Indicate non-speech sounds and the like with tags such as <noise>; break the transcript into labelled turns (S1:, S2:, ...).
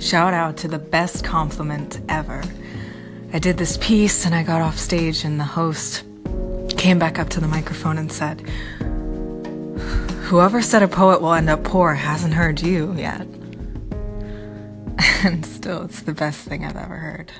S1: Shout out to the best compliment ever. I did this piece and I got off stage, and the host came back up to the microphone and said, Whoever said a poet will end up poor hasn't heard you yet. <laughs> And still, it's the best thing I've ever heard.